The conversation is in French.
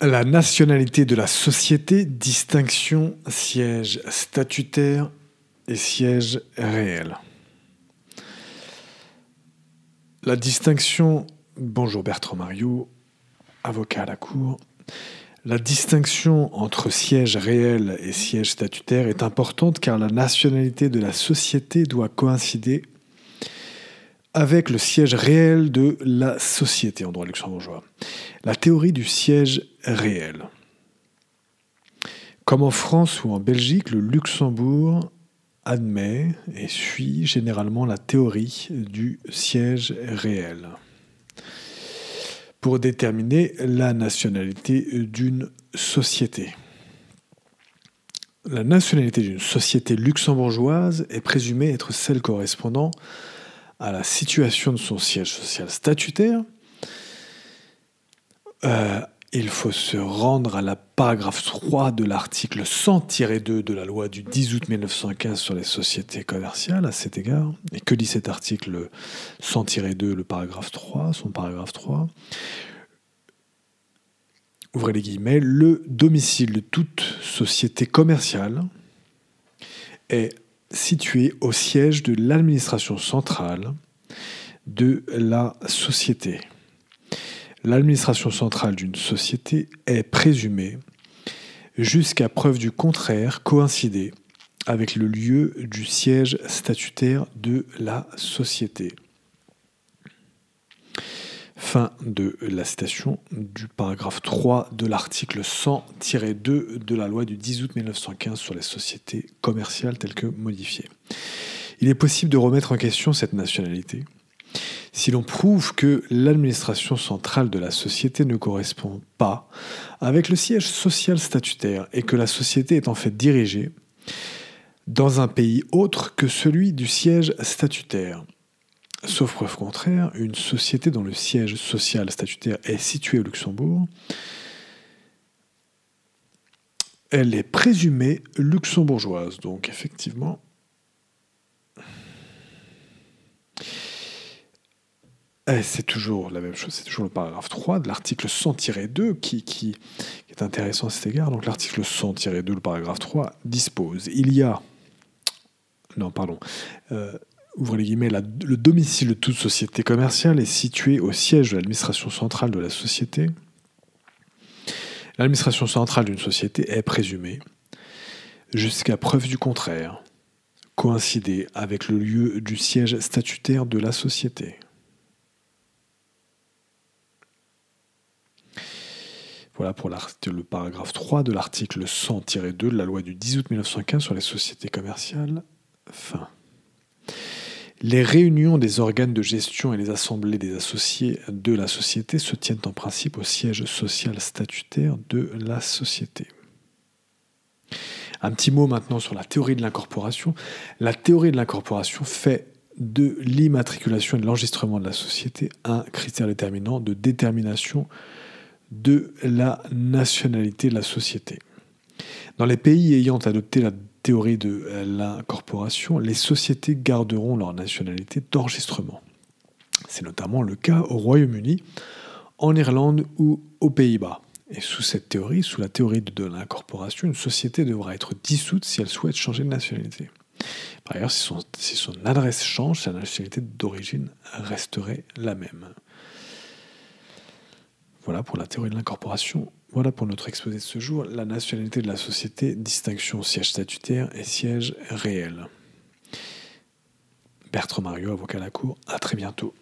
La nationalité de la société, distinction siège statutaire et siège réel. La distinction, bonjour Bertrand Mario, avocat à la Cour, la distinction entre siège réel et siège statutaire est importante car la nationalité de la société doit coïncider avec le siège réel de la société en droit luxembourgeois. La théorie du siège réel. Comme en France ou en Belgique, le Luxembourg admet et suit généralement la théorie du siège réel pour déterminer la nationalité d'une société. La nationalité d'une société luxembourgeoise est présumée être celle correspondant à la situation de son siège social statutaire, euh, il faut se rendre à la paragraphe 3 de l'article 100-2 de la loi du 10 août 1915 sur les sociétés commerciales à cet égard. Et que dit cet article 100-2, le paragraphe 3, son paragraphe 3 Ouvrez les guillemets, le domicile de toute société commerciale est situé au siège de l'administration centrale de la société. L'administration centrale d'une société est présumée, jusqu'à preuve du contraire, coïncider avec le lieu du siège statutaire de la société. Fin de la citation du paragraphe 3 de l'article 100-2 de la loi du 10 août 1915 sur les sociétés commerciales telles que modifiées. Il est possible de remettre en question cette nationalité si l'on prouve que l'administration centrale de la société ne correspond pas avec le siège social statutaire et que la société est en fait dirigée dans un pays autre que celui du siège statutaire. Sauf preuve contraire, une société dont le siège social statutaire est situé au Luxembourg, elle est présumée luxembourgeoise. Donc effectivement, c'est toujours la même chose, c'est toujours le paragraphe 3 de l'article 100-2 qui, qui, est intéressant à cet égard. Donc l'article 100-2, le paragraphe 3, dispose il y a. Non, pardon. Euh, ouvrez les guillemets, le domicile de toute société commerciale est situé au siège de l'administration centrale de la société. L'administration centrale d'une société est présumée, jusqu'à preuve du contraire, coïncider avec le lieu du siège statutaire de la société. Voilà pour le paragraphe 3 de l'article 100-2 de la loi du 10 août 1915 sur les sociétés commerciales. Fin. Les réunions des organes de gestion et les assemblées des associés de la société se tiennent en principe au siège social statutaire de la société. Un petit mot maintenant sur la théorie de l'incorporation. La théorie de l'incorporation fait de l'immatriculation et de l'enregistrement de la société un critère déterminant de détermination de la nationalité de la société. Dans les pays ayant adopté la théorie de l'incorporation, les sociétés garderont leur nationalité d'enregistrement. C'est notamment le cas au Royaume-Uni, en Irlande ou aux Pays-Bas. Et sous cette théorie, sous la théorie de l'incorporation, une société devra être dissoute si elle souhaite changer de nationalité. Par ailleurs, si son, si son adresse change, sa nationalité d'origine resterait la même. Voilà pour la théorie de l'incorporation. Voilà pour notre exposé de ce jour, la nationalité de la société, distinction siège statutaire et siège réel. Bertrand Mario, avocat à la Cour, à très bientôt.